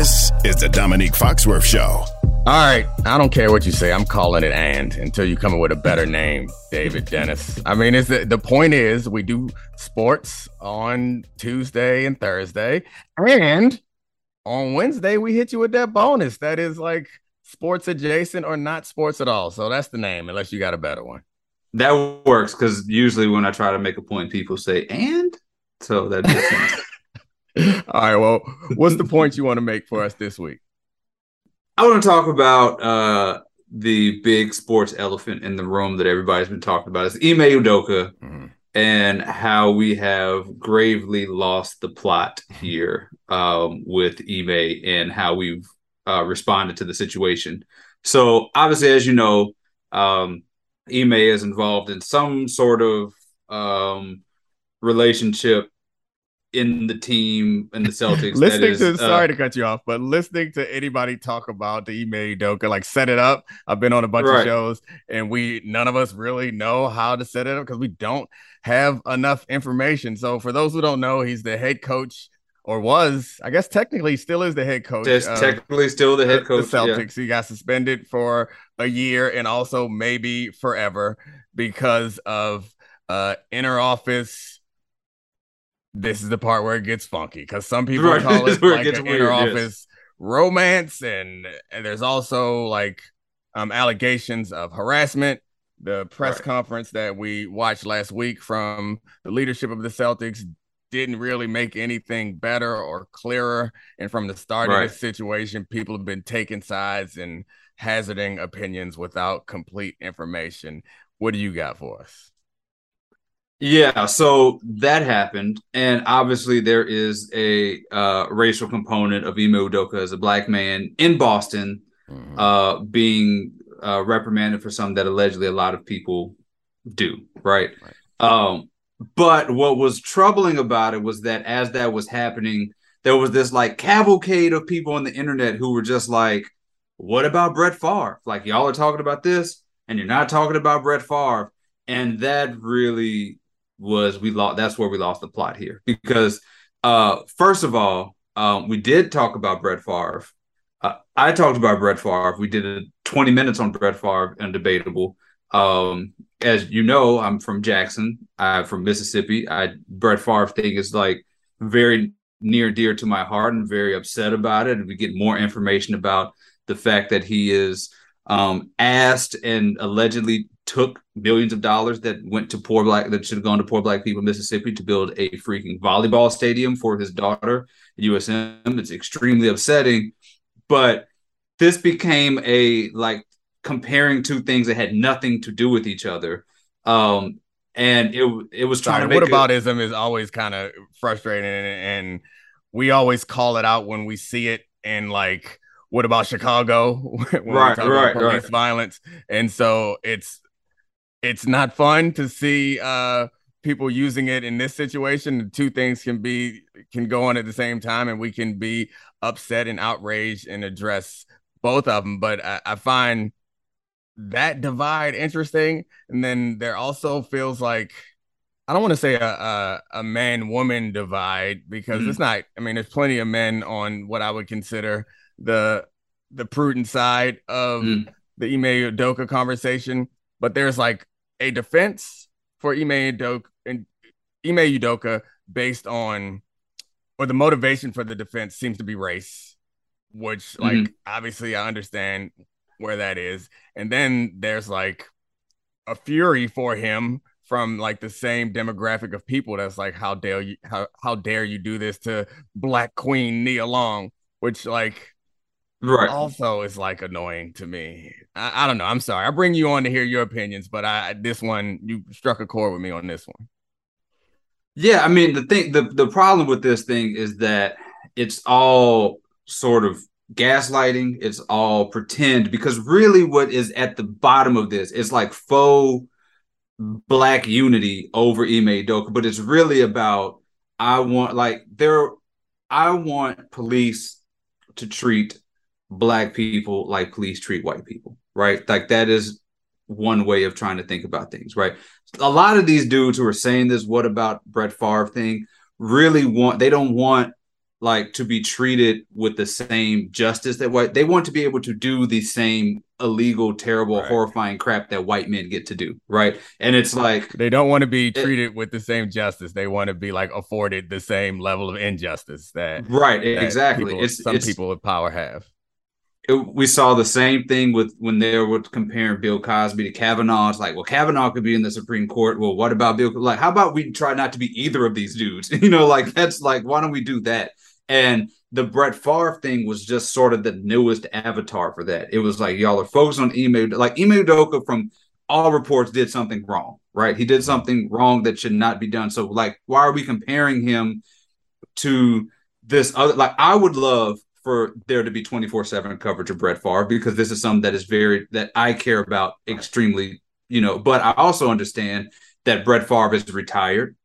This is the Domonique Foxworth Show. All right, I don't care what you say. I'm calling it and until you come up with a better name, David Dennis. I mean, it's the, the point is we do sports on Tuesday and Thursday, and on Wednesday we hit you with that bonus that is like sports adjacent or not sports at all. So that's the name, unless you got a better one. That works because usually when I try to make a point, people say and. So that makes sense. all right. Well, what's the point you want to make for us this week? I want to talk about uh, the big sports elephant in the room that everybody's been talking about. It's Ime Udoka mm-hmm. and how we have gravely lost the plot here um, with Ime and how we've uh, responded to the situation. So, obviously, as you know, um, Ime is involved in some sort of um, relationship in the team and the Celtics. listening is, to uh, sorry to cut you off, but listening to anybody talk about the Ime Udoka, like set it up. I've been on a bunch right. of shows and we none of us really know how to set it up because we don't have enough information. So for those who don't know, he's the head coach or was, I guess technically still is the head coach. Just technically still the head coach. The Celtics. Yeah. He got suspended for a year and also maybe forever because of uh inner office this is the part where it gets funky because some people right. call it like it an weird, inner office yes. romance, and, and, there's also like um, allegations of harassment. The press right. conference that we watched last week from the leadership of the Celtics didn't really make anything better or clearer. And from the start right. of this situation, people have been taking sides and hazarding opinions without complete information. What do you got for us? Yeah, so that happened, and obviously there is a uh, racial component of Ime Udoka as a black man in Boston, mm-hmm. uh, being uh, reprimanded for something that allegedly a lot of people do, right? right. Um, but what was troubling about it was that as that was happening, there was this like cavalcade of people on the internet who were just like, "What about Brett Favre? Like y'all are talking about this, and you're not talking about Brett Favre." And that really was we lost. That's where we lost the plot here because uh, first of all, um, we did talk about Brett Favre. Uh, I talked about Brett Favre. We did a 20 minutes on Brett Favre and debatable. Um, as you know, I'm from Jackson. I'm from Mississippi. I Brett Favre thing is like very near dear to my heart and very upset about it. And we get more information about the fact that he is um, asked and allegedly took millions of dollars that went to poor black that should have gone to poor black people in Mississippi to build a freaking volleyball stadium for his daughter at USM. It's extremely upsetting, but this became a like comparing two things that had nothing to do with each other. Um, and it it was trying Sorry, to make whataboutism is always kind of frustrating, and, and we always call it out when we see it and like what about Chicago? right, right, police right. violence. And so it's it's not fun to see uh people using it in this situation. The two things can be can go on at the same time, and we can be upset and outraged and address both of them. But I, I find that divide interesting, and then there also feels like I don't want to say a a, a man woman divide because mm-hmm. it's not. I mean, there's plenty of men on what I would consider the the prudent side of mm. the Ime Udoka conversation, but there's like a defense for Ime Udoka and Ime Udoka based on or the motivation for the defense seems to be race, which like mm-hmm. obviously I understand where that is. And then there's like a fury for him from like the same demographic of people that's like how dare you how, how dare you do this to black queen Nia Long which like right. Also is like annoying to me. I, I, don't know. I'm sorry. I bring you on to hear your opinions but i this one you struck a chord with me on this one. Yeah i mean the thing the, the problem with this thing is that it's all sort of gaslighting. It's all pretend because really what is at the bottom of this is like faux black unity over Ime Udoka, but it's really about I want like there I want police to treat black people like police treat white people, right? Like that is one way of trying to think about things, right? A lot of these dudes who are saying this, what about Brett Favre thing, really want they don't want like to be treated with the same justice that white they want to be able to do the same illegal terrible right. horrifying crap that white men get to do right and it's like they don't want to be treated it, with the same justice they want to be like afforded the same level of injustice that right that exactly people, it's some it's, people with power have it, we saw the same thing with when they were comparing Bill Cosby to Kavanaugh. It's like, well, Kavanaugh could be in the Supreme Court. Well, what about Bill? Like, how about we try not to be either of these dudes? you know, like that's like, why don't we do that? And the Brett Favre thing was just sort of the newest avatar for that. It was like y'all are focused on Ime, like Ime Doka from all reports did something wrong, right? He did something wrong that should not be done. So like, why are we comparing him to this other? Like, I would love for there to be 24-7 coverage of Brett Favre because this is something that is very that I care about extremely, you know, but I also understand that Brett Favre is retired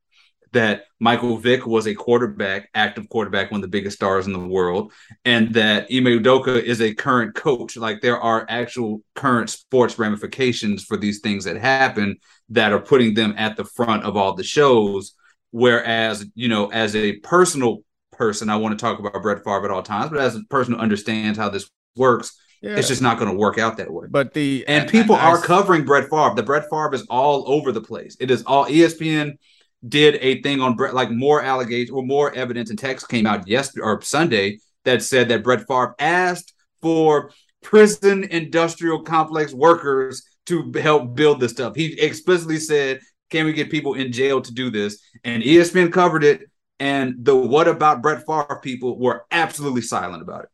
that Michael Vick was a quarterback, active quarterback, one of the biggest stars in the world, and that Ime Udoka is a current coach. Like there are actual current sports ramifications for these things that happen that are putting them at the front of all the shows. Whereas, you know, as a personal person, I want to talk about Brett Favre at all times, but as a person who understands how this works, yeah. it's just not going to work out that way. But the and people I, I, are covering Brett Favre. The Brett Favre is all over the place. It is all ESPN did a thing on Brett, like more allegations or more evidence and text came out yesterday or Sunday that said that Brett Favre asked for prison industrial complex workers to help build this stuff. He explicitly said, "Can we get people in jail to do this?" And ESPN covered it, and the "What about Brett Favre?" people were absolutely silent about it.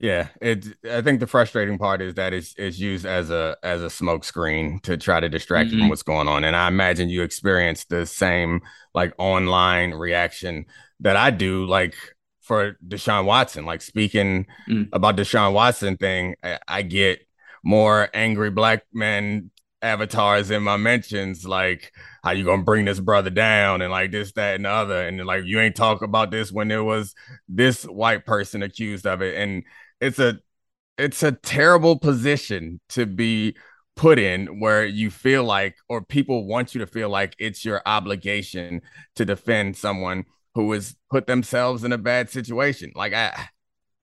Yeah, it. I think the frustrating part is that it's it's used as a as a smokescreen to try to distract mm-hmm. you from what's going on. And I imagine you experience the same like online reaction that I do, like for Deshaun Watson. Like speaking mm. about Deshaun Watson thing, I, I get more angry black men avatars in my mentions, like how you gonna bring this brother down and like this, that, and the other. And like you ain't talk about this when there was this white person accused of it. And it's a it's a terrible position to be put in where you feel like or people want you to feel like it's your obligation to defend someone who has put themselves in a bad situation like i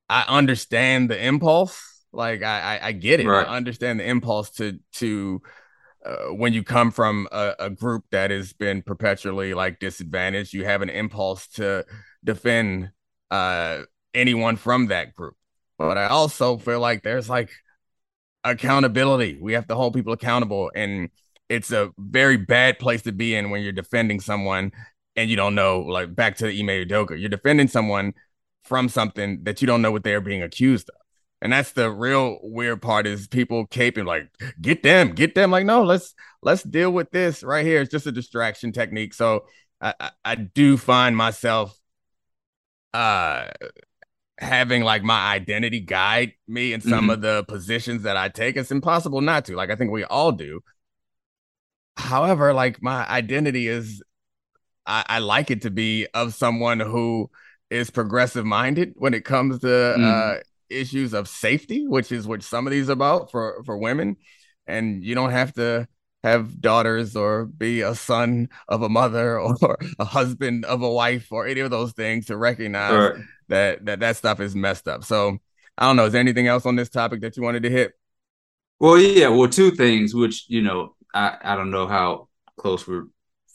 i understand the impulse like i i, I get it right. i understand the impulse to to uh, when you come from a, a group that has been perpetually like disadvantaged you have an impulse to defend uh anyone from that group but I also feel like there's like accountability. We have to hold people accountable. And it's a very bad place to be in when you're defending someone and you don't know, like back to the Ime Udoka, you're defending someone from something that you don't know what they're being accused of. And that's the real weird part is people caping like, get them, get them. Like, no, let's let's deal with this right here. It's just a distraction technique. So I, I, I do find myself uh having like my identity guide me in some mm-hmm. of the positions that I take. It's impossible not to. Like I think we all do. However, like my identity is I, I like it to be of someone who is progressive minded when it comes to mm-hmm. uh issues of safety, which is what some of these about for for women. And you don't have to have daughters or be a son of a mother or a husband of a wife or any of those things to recognize right that that that stuff is messed up. So I don't know. Is there anything else on this topic that you wanted to hit? Well, yeah. Well, two things, which you know, I I don't know how close we're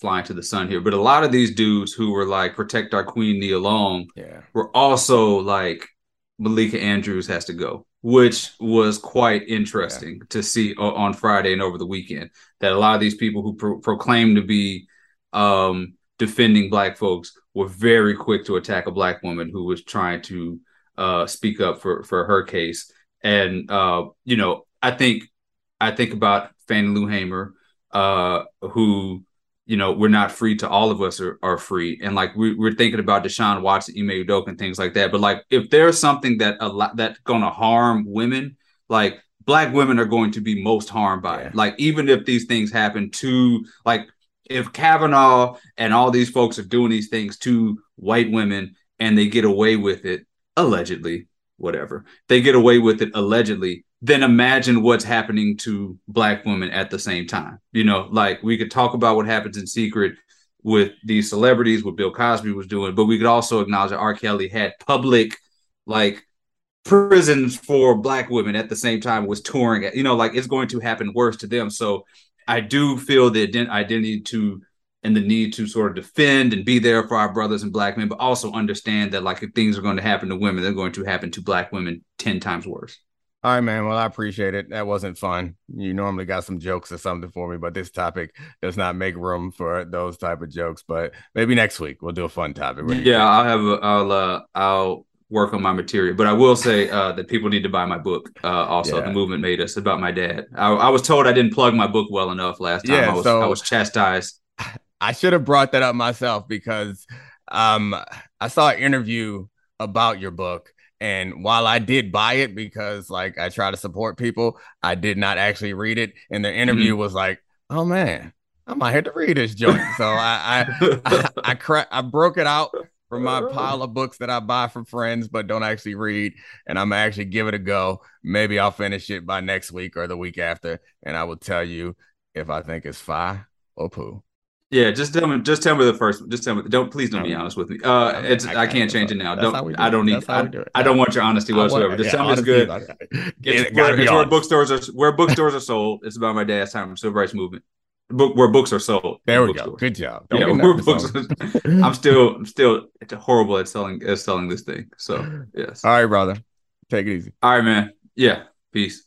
flying to the sun here, but a lot of these dudes who were like protect our queen, Nia Long, yeah, were also like Malika Andrews has to go, which was quite interesting yeah. to see on Friday and over the weekend. That a lot of these people who pro- proclaim to be um, defending black folks were very quick to attack a black woman who was trying to uh, speak up for for her case. And uh, you know, I think I think about Fannie Lou Hamer, uh, who you know we're not free to all of us are, are free, and like we, are thinking about Deshaun Watson, Ime Udoka, and things like that. But like if there's something that a lot that's to harm women, like black women are going to be most harmed by it. Like even if these things happen to like if Kavanaugh and all these folks are doing these things to white women and they get away with it, allegedly, whatever, they get away with it allegedly, then imagine what's happening to black women at the same time. You know, like we could talk about what happens in secret. with these celebrities, what Bill Cosby was doing, but we could also acknowledge that R. Kelly had public like prisons for black women at the same time was touring you know like it's going to happen worse to them so i do feel the identity to and the need to sort of defend and be there for our brothers and black men but also understand that like if things are going to happen to women they're going to happen to black women 10 times worse all right, man. Well, I appreciate it. That wasn't fun. You normally got some jokes or something for me, but this topic does not make room for those type of jokes. But maybe next week we'll do a fun topic. Yeah, I'll have. A, I'll. Uh, I'll work on my material. But I will say uh, that people need to buy my book. Uh, also, yeah. the movement made us about my dad. I, I, was told I didn't plug my book well enough last time. Yeah, I was, so I was chastised. I should have brought that up myself because um, I saw an interview about your book. And while I did buy it because like I try to support people, I did not actually read it. And the interview mm-hmm. was like, "Oh man, I might have to read this joint." So I I I, I, cra- I broke it out from my pile of books that I buy from friends but don't actually read. And I'm actually give it a go. Maybe I'll finish it by next week or the week after, and I will tell you if I think it's fi or poo. Yeah, just tell me. Just tell me the first. Just tell me. Don't please don't be honest with me. Uh, it's I, can't change it now. Don't. Do I don't need. I, do I, don't want your honesty whatsoever. Want, just yeah, tell me it's good. It's, it where, it's where bookstores are. Where bookstores are sold. It's about my dad's time. Civil rights movement book where books are sold. There we go. Good job. Don't yeah, where books. I'm still, I'm still horrible at selling at selling this thing. So yes. All right, brother. Take it easy. All right, man. Yeah. Peace.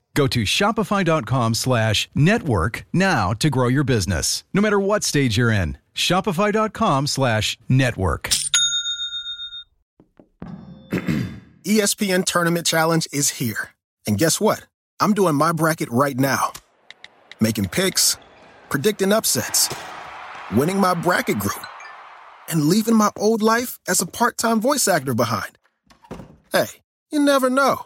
Go to shopify.com slash network now to grow your business, no matter what stage you're in. Shopify.com slash network. ESPN Tournament Challenge is here. And guess what? I'm doing my bracket right now, making picks, predicting upsets, winning my bracket group, and leaving my old life as a part time voice actor behind. Hey, you never know.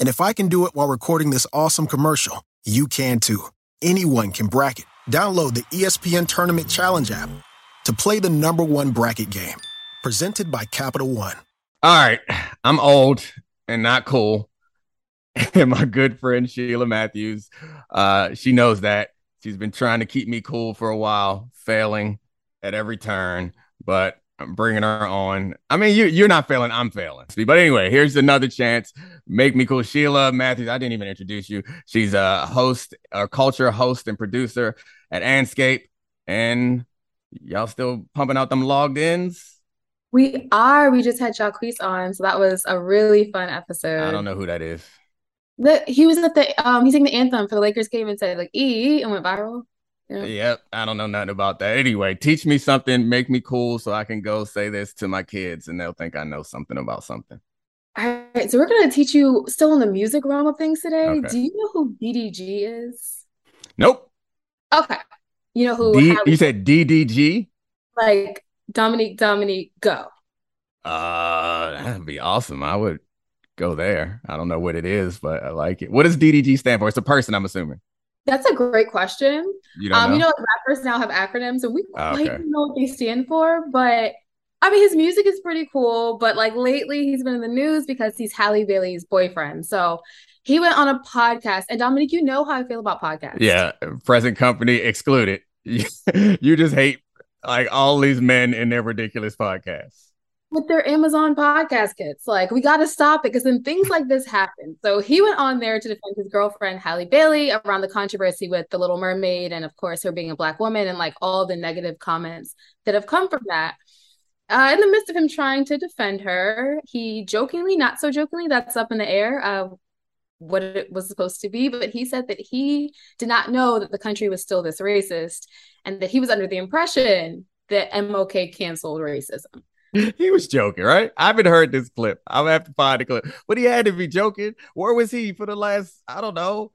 And if I can do it while recording this awesome commercial, you can too. Anyone can bracket. Download the ESPN Tournament Challenge app to play the number one bracket game. Presented by Capital One. All right, I'm old and not cool and my good friend Sheila Matthews. Uh, she knows that. She's been trying to keep me cool for a while, failing at every turn, but bringing her on. I mean, you you're not failing, I'm failing. But anyway, here's another chance. Make me cool, Sheila Matthews. I didn't even introduce you. She's a host, a culture host and producer at Andscape, and y'all still pumping out them logged ins. We are. We just had Jacquees on, so that was a really fun episode. I don't know who that is. The he was at the um he sang the anthem for the Lakers game and said like E and went viral. Yeah. Yep, I don't know nothing about that. Anyway, teach me something, make me cool, so I can go say this to my kids, and they'll think I know something about something. All right, so we're gonna teach you still in the music realm of things today. Okay. Do you know who DDG is? Nope. Okay, you know who? D- you said DDG? Like Domonique, Domonique, go. Uh, that'd be awesome. I would go there. I don't know what it is, but I like it. What does DDG stand for? It's a person, I'm assuming. That's a great question. You, um, know? you know, rappers now have acronyms, and we oh, quite okay. know what they stand for. But I mean, his music is pretty cool. But like lately, he's been in the news because he's Halle Bailey's boyfriend. So he went on a podcast. And Dominic, you know how I feel about podcasts. Yeah, present company excluded. you just hate like all these men in their ridiculous podcasts. With their Amazon podcast kits. Like, we got to stop it because then things like this happen. So he went on there to defend his girlfriend, Halle Bailey, around the controversy with The Little Mermaid and, of course, her being a Black woman and like all the negative comments that have come from that. Uh, in the midst of him trying to defend her, he jokingly, not so jokingly, that's up in the air, uh, what it was supposed to be. But he said that he did not know that the country was still this racist and that he was under the impression that MLK canceled racism. he was joking, right? I haven't heard this clip. I'll have to find the clip. But he had to be joking. Where was he for the last, I don't know,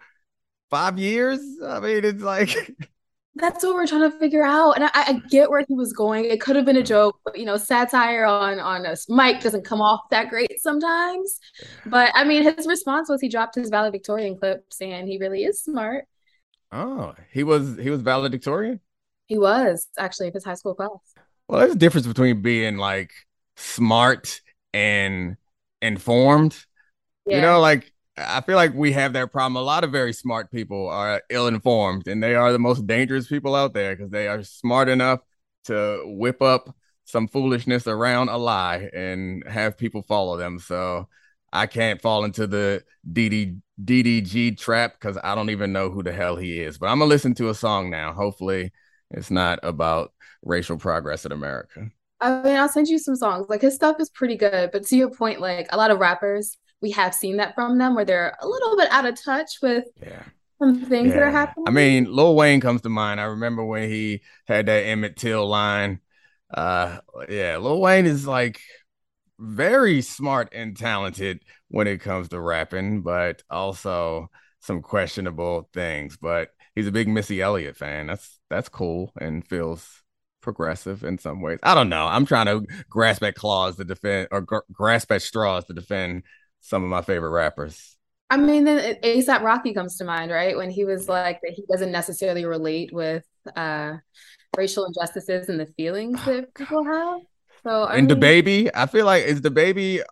five years? I mean, it's like that's what we're trying to figure out. And I, I, get where he was going. It could have been a mm. joke, but you know, satire on on a mic doesn't come off that great sometimes. But I mean, his response was he dropped his valedictorian clips, and he really is smart. Oh, he was he was valedictorian. He was actually his high school class. Well, there's a difference between being like smart and informed. Yeah. You know, like I feel like we have that problem. A lot of very smart people are ill informed, and they are the most dangerous people out there because they are smart enough to whip up some foolishness around a lie and have people follow them. So I can't fall into the DD, DDG trap because I don't even know who the hell he is. But I'm gonna listen to a song now. Hopefully, it's not about racial progress in America. I mean, I'll send you some songs. Like his stuff is pretty good, but to your point, like a lot of rappers we have seen that from them where they're a little bit out of touch with yeah. some things yeah. that are happening. I mean, Lil Wayne comes to mind. I remember when he had that Emmett Till line. Uh, yeah, Lil Wayne is like very smart and talented when it comes to rapping, but also some questionable things. But he's a big Missy Elliott fan. That's that's cool and feels progressive in some ways. I don't know. I'm trying to grasp at claws to defend or gr- grasp at straws to defend some of my favorite rappers. I mean, then ASAP Rocky comes to mind, right? When he was like that he doesn't necessarily relate with uh, racial injustices and the feelings that people have. So I and mean, baby, I feel like is DaBaby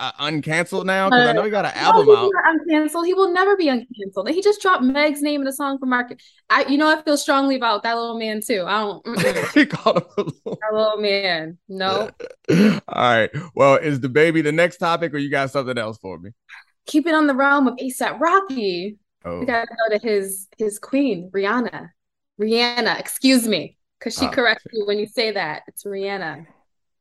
uh, uncanceled now? Because I know he got an album no, out. Uncanceled. He will never be uncanceled. He just dropped Meg's name in a song for Market. I, you know, I feel strongly about that little man too. I don't. he called him a little, that little man. No. All right. Well, is DaBaby the next topic, or you got something else for me? Keep it on the realm of ASAP Rocky. Oh. We gotta go to his his queen, Rihanna. Rihanna, excuse me, because she oh, corrects you when you say that. It's Rihanna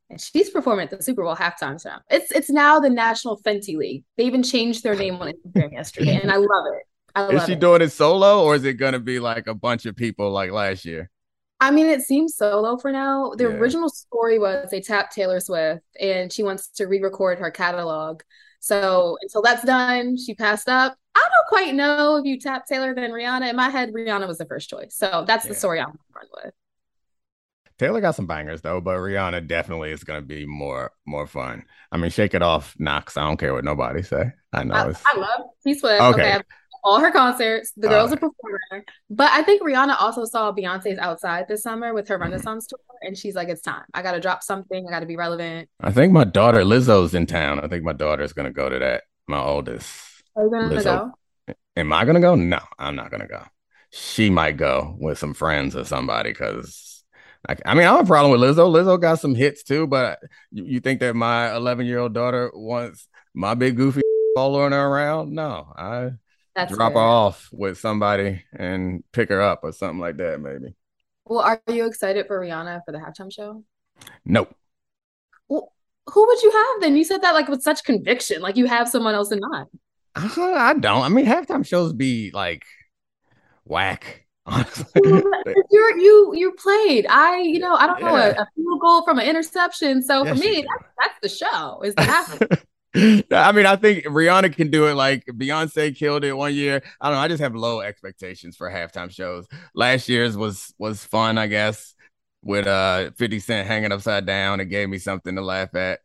and she's performing at the Super Bowl halftime show. It's it's now the National Fenty League. They even changed their name on Instagram yesterday, and I love it. I love is she it. doing it solo, or is it going to be like a bunch of people like last year? I mean, it seems solo for now. The yeah. original story was they tapped Taylor Swift, and she wants to re-record her catalog. So until that's done, she passed up. I don't quite know if you tap Taylor than Rihanna. In my head, Rihanna was the first choice. So that's yeah. the story I'm run with. Taylor got some bangers though, but Rihanna definitely is gonna be more more fun. I mean, Shake It Off knocks. I don't care what nobody say. I know. I, I love T Swift. Okay. okay. All her concerts, the girl's uh, a performer. But I think Rihanna also saw Beyonce's outside this summer with her mm-hmm. Renaissance tour, and she's like, "It's time. I got to drop something. I got to be relevant." I think my daughter Lizzo's in town. I think my daughter's gonna go to that. My oldest. Are you gonna Lizzo. go? Am I gonna go? No, I'm not gonna go. She might go with some friends or somebody because I, I mean, I have a problem with Lizzo. Lizzo got some hits too, but you, you think that my 11 year old daughter wants my big goofy following her around? No, I That's drop fair. her off with somebody and pick her up or something like that, maybe. Well, are you excited for Rihanna for the halftime show? Nope. Well, who would you have then? You said that like with such conviction, like you have someone else in mind. Uh, I don't. I mean, halftime shows be like whack. you're you you played. I you know I don't know a, a field goal from an interception. So yes, for me, that's, that's the show. Is half. I mean, I think Rihanna can do it. Like Beyonce killed it one year. I don't know. I just have low expectations for halftime shows. Last year's was was fun, I guess, with uh 50 Cent hanging upside down. It gave me something to laugh at.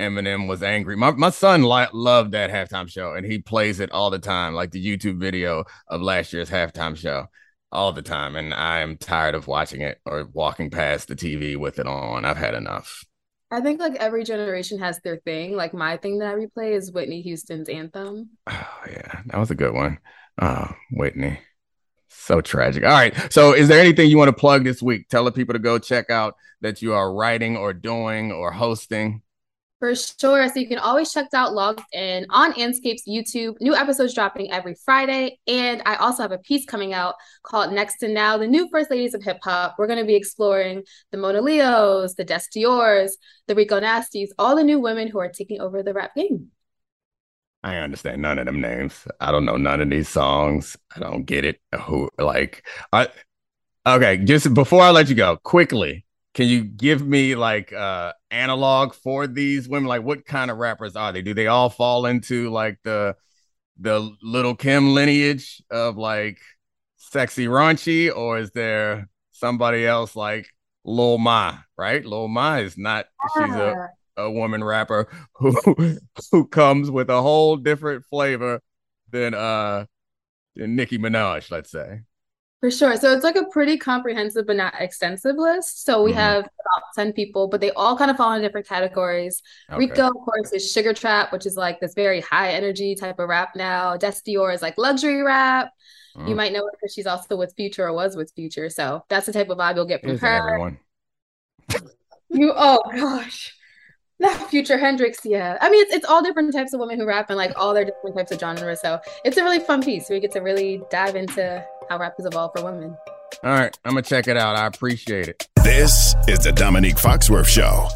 Eminem was angry. My my son li- loved that halftime show, and he plays it all the time, like the YouTube video of last year's halftime show all the time, and I am tired of watching it or walking past the TV with it on. I've had enough. I think like every generation has their thing. Like my thing that I replay is Whitney Houston's anthem. Oh yeah, that was a good one. Oh, Whitney. So tragic. All right. So, is there anything you want to plug this week? Tell the people to go check out that you are writing or doing or hosting. For sure. So you can always check out Logged In on Andscape's YouTube. New episodes dropping every Friday. And I also have a piece coming out called Next and Now, the new First Ladies of Hip Hop. We're going to be exploring the Monaleos, the Des Diors, the Rico Nasties, all the new women who are taking over the rap game. I understand none of them names. I don't know none of these songs. I don't get it. Who like I okay, just before I let you go, quickly, can you give me like uh analog for these women? Like what kind of rappers are they? Do they all fall into like the the Lil Kim lineage of like sexy raunchy, or is there somebody else like Lil Ma, right? Lil Ma is not she's a, a woman rapper who who comes with a whole different flavor than uh than Nicki Minaj, let's say. For sure. So it's like a pretty comprehensive but not extensive list. So we mm-hmm. have about 10 people, but they all kind of fall in different categories. Okay. Rico, of course, is Sugar Trap, which is like this very high energy type of rap now. Des Dior is like luxury rap. Mm. You might know her because she's also with Future or was with Future. So that's the type of vibe you'll get from her. Everyone. you oh gosh. Not Future Hendrix, yeah. I mean, it's, it's all different types of women who rap and like all their different types of genres. So it's a really fun piece. We get to really dive into how rap has evolved for women. All right, I'm gonna check it out. I appreciate it. This is the Domonique Foxworth Show.